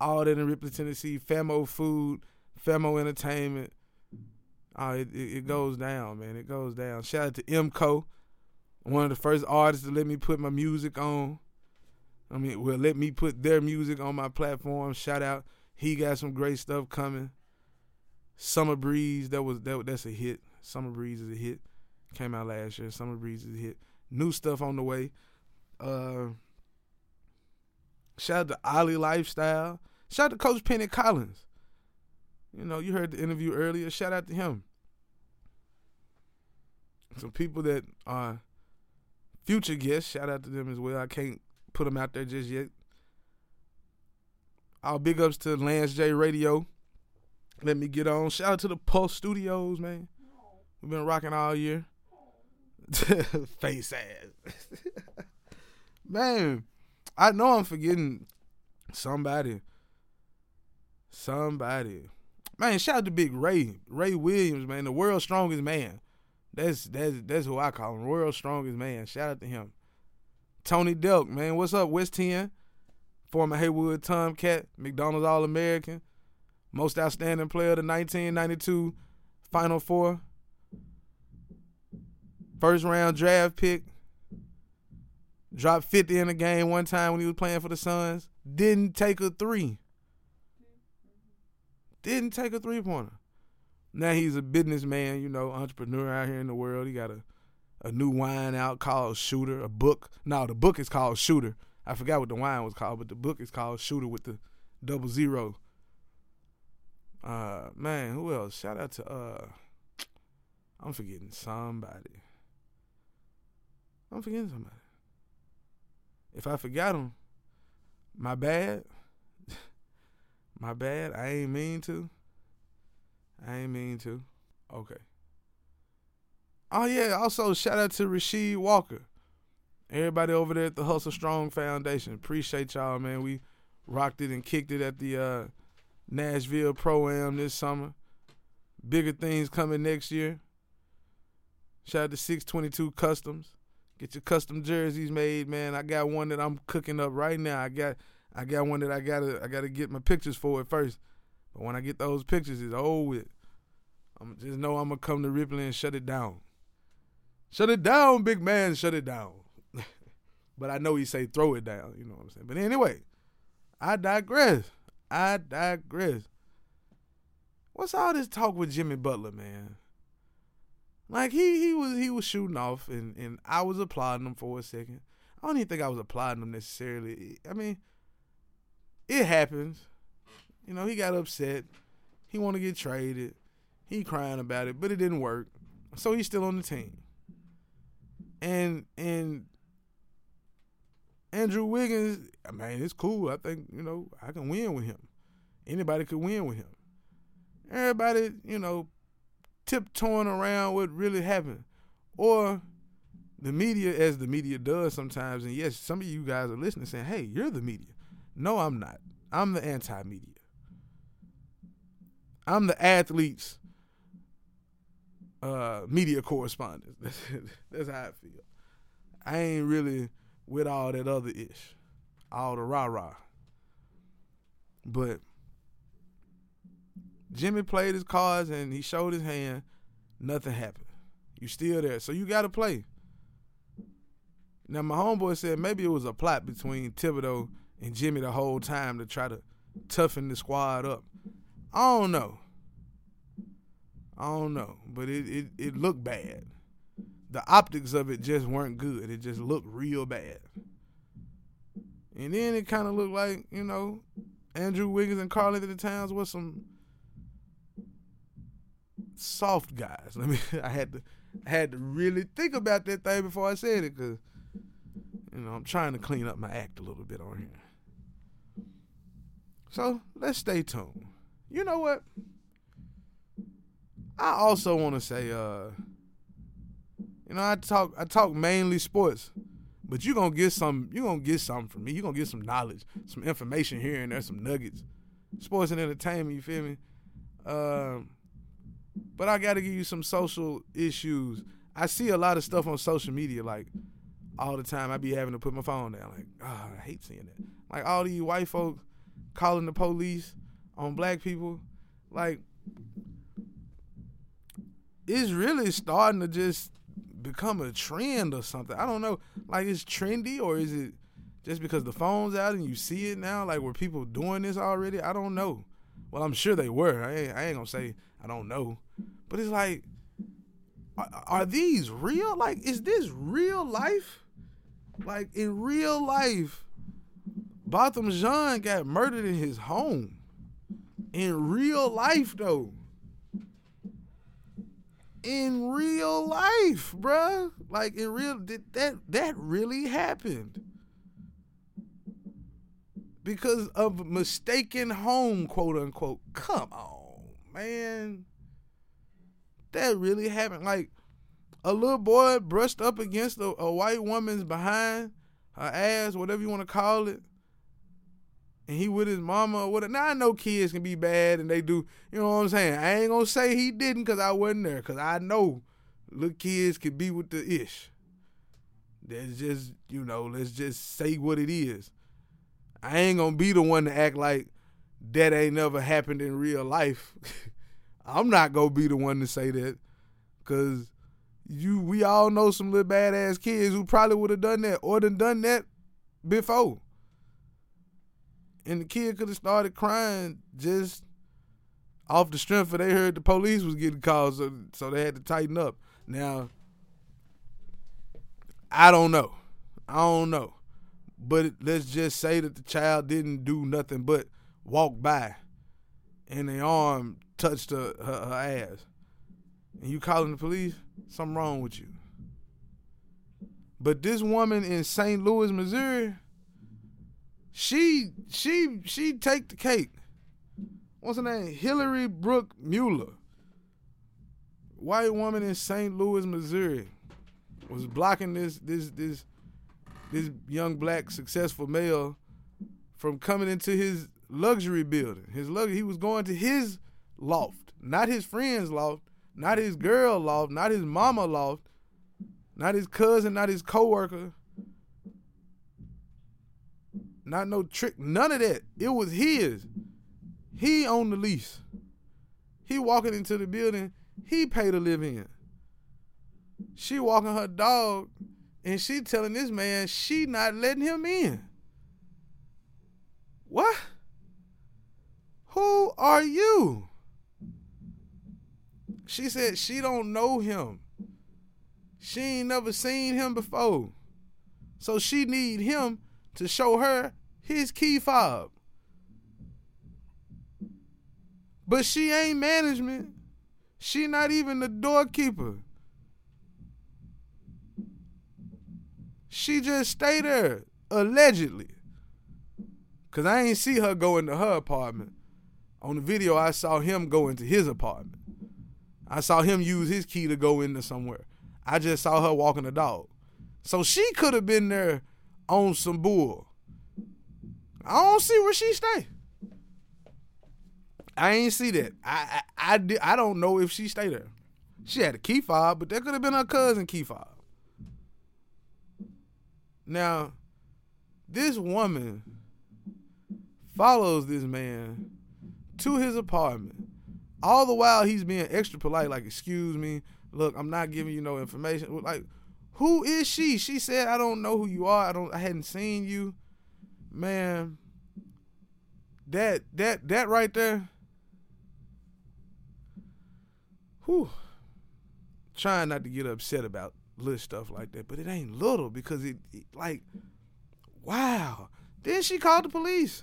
all that in Ripley, Tennessee. Famo Food, Famo Entertainment. Oh, it, it, goes down, man. It goes down. Shout out to MCO, one of the first artists to let me put my music on. I mean, well, let me put their music on my platform. Shout out, he got some great stuff coming. Summer Breeze, that was that that's a hit. Summer Breeze is a hit. Came out last year. Summer Breeze is a hit. New stuff on the way. Uh, shout out to Ollie Lifestyle. Shout out to Coach Penny Collins. You know, you heard the interview earlier. Shout out to him. Some people that are future guests, shout out to them as well. I can't put them out there just yet. All big ups to Lance J Radio. Let me get on. Shout out to the Pulse Studios, man. We've been rocking all year. Face ass. man, I know I'm forgetting somebody. Somebody. Man, shout out to Big Ray. Ray Williams, man, the world's strongest man. That's that's that's who I call him. World's strongest man. Shout out to him. Tony Delk, man. What's up, West 10? Former Haywood Tomcat, McDonald's All American, most outstanding player of the 1992 Final Four, first round draft pick, dropped 50 in a game one time when he was playing for the Suns, didn't take a three. Didn't take a three pointer. Now he's a businessman, you know, entrepreneur out here in the world. He got a a new wine out called Shooter, a book. No, the book is called Shooter. I forgot what the wine was called, but the book is called Shooter with the double zero. Uh man, who else? Shout out to uh I'm forgetting somebody. I'm forgetting somebody. If I forgot them, my bad. my bad. I ain't mean to. I ain't mean to. Okay. Oh yeah, also shout out to Rasheed Walker. Everybody over there at the Hustle Strong Foundation. Appreciate y'all, man. We rocked it and kicked it at the uh, Nashville Pro Am this summer. Bigger things coming next year. Shout out to 622 Customs. Get your custom jerseys made, man. I got one that I'm cooking up right now. I got I got one that I gotta I gotta get my pictures for it first. But when I get those pictures, it's over with. I'm just know I'm gonna come to Ripley and shut it down. Shut it down, big man. Shut it down. but I know he say throw it down. You know what I'm saying. But anyway, I digress. I digress. What's all this talk with Jimmy Butler, man? Like he he was he was shooting off, and and I was applauding him for a second. I don't even think I was applauding him necessarily. I mean, it happens. You know, he got upset. He want to get traded. He crying about it, but it didn't work. So he's still on the team. And and Andrew Wiggins, I mean, it's cool. I think, you know, I can win with him. Anybody could win with him. Everybody, you know, tiptoeing around what really happened. Or the media, as the media does sometimes, and yes, some of you guys are listening saying, hey, you're the media. No, I'm not. I'm the anti media. I'm the athletes uh, media correspondent. That's how I feel. I ain't really with all that other ish, all the rah rah. But Jimmy played his cards and he showed his hand. Nothing happened. You still there, so you got to play. Now my homeboy said maybe it was a plot between Thibodeau and Jimmy the whole time to try to toughen the squad up. I don't know. I don't know, but it, it, it looked bad. The optics of it just weren't good. It just looked real bad. And then it kind of looked like, you know, Andrew Wiggins and Karl-Anthony Towns was some soft guys. Let me. I had to. I had to really think about that thing before I said it, cause you know I'm trying to clean up my act a little bit on here. So let's stay tuned. You know what? I also want to say, uh, you know, I talk I talk mainly sports, but you gonna get some you gonna get something from me. You gonna get some knowledge, some information here and there, some nuggets, sports and entertainment. You feel me? Um, but I got to give you some social issues. I see a lot of stuff on social media, like all the time. I be having to put my phone down. Like, oh, I hate seeing that. Like all these white folks calling the police on black people. Like it's really starting to just become a trend or something. I don't know. Like it's trendy or is it just because the phone's out and you see it now? Like were people doing this already? I don't know. Well, I'm sure they were. I ain't, I ain't gonna say I don't know, but it's like, are, are these real? Like, is this real life? Like in real life, Botham Jean got murdered in his home. In real life, though in real life, bruh. Like in real that that that really happened. Because of mistaken home, quote unquote. Come on, man. That really happened. Like a little boy brushed up against a, a white woman's behind, her ass, whatever you want to call it and he with his mama or whatever. Now I know kids can be bad and they do, you know what I'm saying? I ain't gonna say he didn't because I wasn't there because I know little kids can be with the ish. That's just, you know, let's just say what it is. I ain't gonna be the one to act like that ain't never happened in real life. I'm not gonna be the one to say that because you we all know some little badass kids who probably would have done that or done done that before. And the kid could have started crying just off the strength of they heard the police was getting called, so so they had to tighten up. Now, I don't know, I don't know, but let's just say that the child didn't do nothing but walk by, and the arm touched her, her, her ass, and you calling the police? Something wrong with you. But this woman in St. Louis, Missouri she she she take the cake. What's her name? Hillary Brooke Mueller. White woman in St. Louis, Missouri, was blocking this this this this young black successful male from coming into his luxury building. His luxury, he was going to his loft, not his friend's loft, not his girl loft, not his mama loft, not his cousin, not his coworker, not no trick, none of that. It was his. He owned the lease. He walking into the building, he paid to live in. She walking her dog, and she telling this man she not letting him in. What? Who are you? She said she don't know him. She ain't never seen him before. So she need him to show her his key fob. But she ain't management. She not even the doorkeeper. She just stay there, allegedly. Cause I ain't see her go into her apartment. On the video, I saw him go into his apartment. I saw him use his key to go into somewhere. I just saw her walking the dog. So she could have been there on some bull. I don't see where she stay. I ain't see that. I I I, di- I don't know if she stay there. She had a key fob, but that could have been her cousin key fob. Now, this woman follows this man to his apartment. All the while he's being extra polite, like, excuse me, look, I'm not giving you no information. Like, who is she? She said, I don't know who you are. I don't I hadn't seen you. Man, that that that right there. Whew. Trying not to get upset about little stuff like that, but it ain't little because it, it like wow. Then she called the police.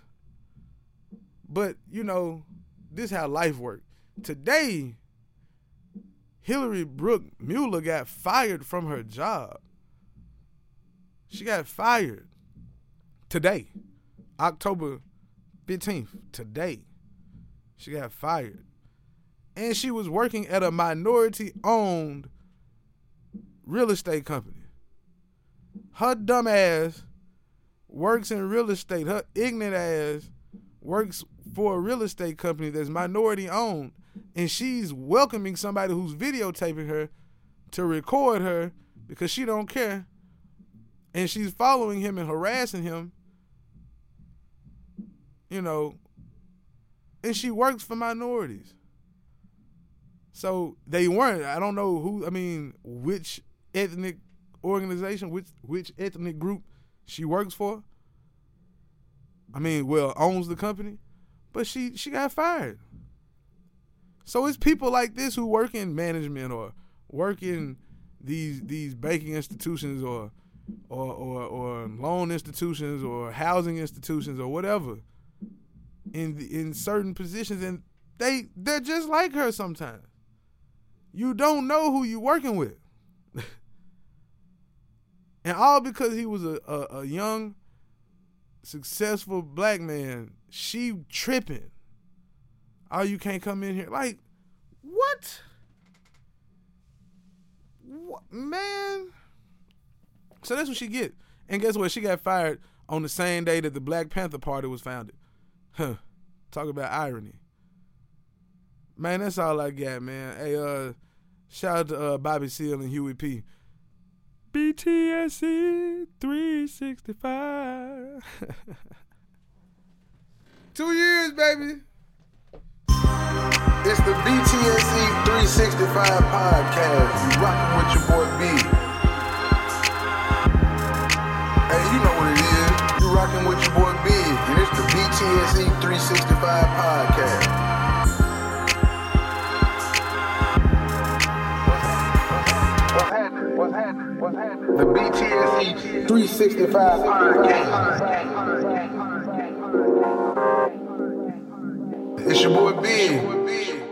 But you know, this how life works. Today, Hillary Brooke Mueller got fired from her job. She got fired today, October 15th. Today, she got fired. And she was working at a minority owned real estate company. Her dumb ass works in real estate. Her ignorant ass works for a real estate company that's minority owned. And she's welcoming somebody who's videotaping her to record her because she don't care. And she's following him and harassing him. You know, and she works for minorities. So they weren't. I don't know who. I mean, which ethnic organization, which which ethnic group she works for. I mean, well, owns the company, but she she got fired. So it's people like this who work in management or work in these these banking institutions or or or, or loan institutions or housing institutions or whatever in in certain positions, and they they're just like her sometimes. You don't know who you're working with. and all because he was a, a, a young, successful black man, she tripping. Oh, you can't come in here. Like, what? What man? So that's what she get. And guess what? She got fired on the same day that the Black Panther Party was founded. Huh. Talk about irony. Man, that's all I got, man. Hey, uh, shout out to uh, Bobby Seale and Huey P. BTSE 365. Two years, baby. It's the BTSE 365 podcast. You rocking with your boy B. Hey, you know what it is. You rocking with your boy B. And it's the BTSE 365 podcast. What's happening? What's happening? The BTSE 365 podcast. It's your boy B.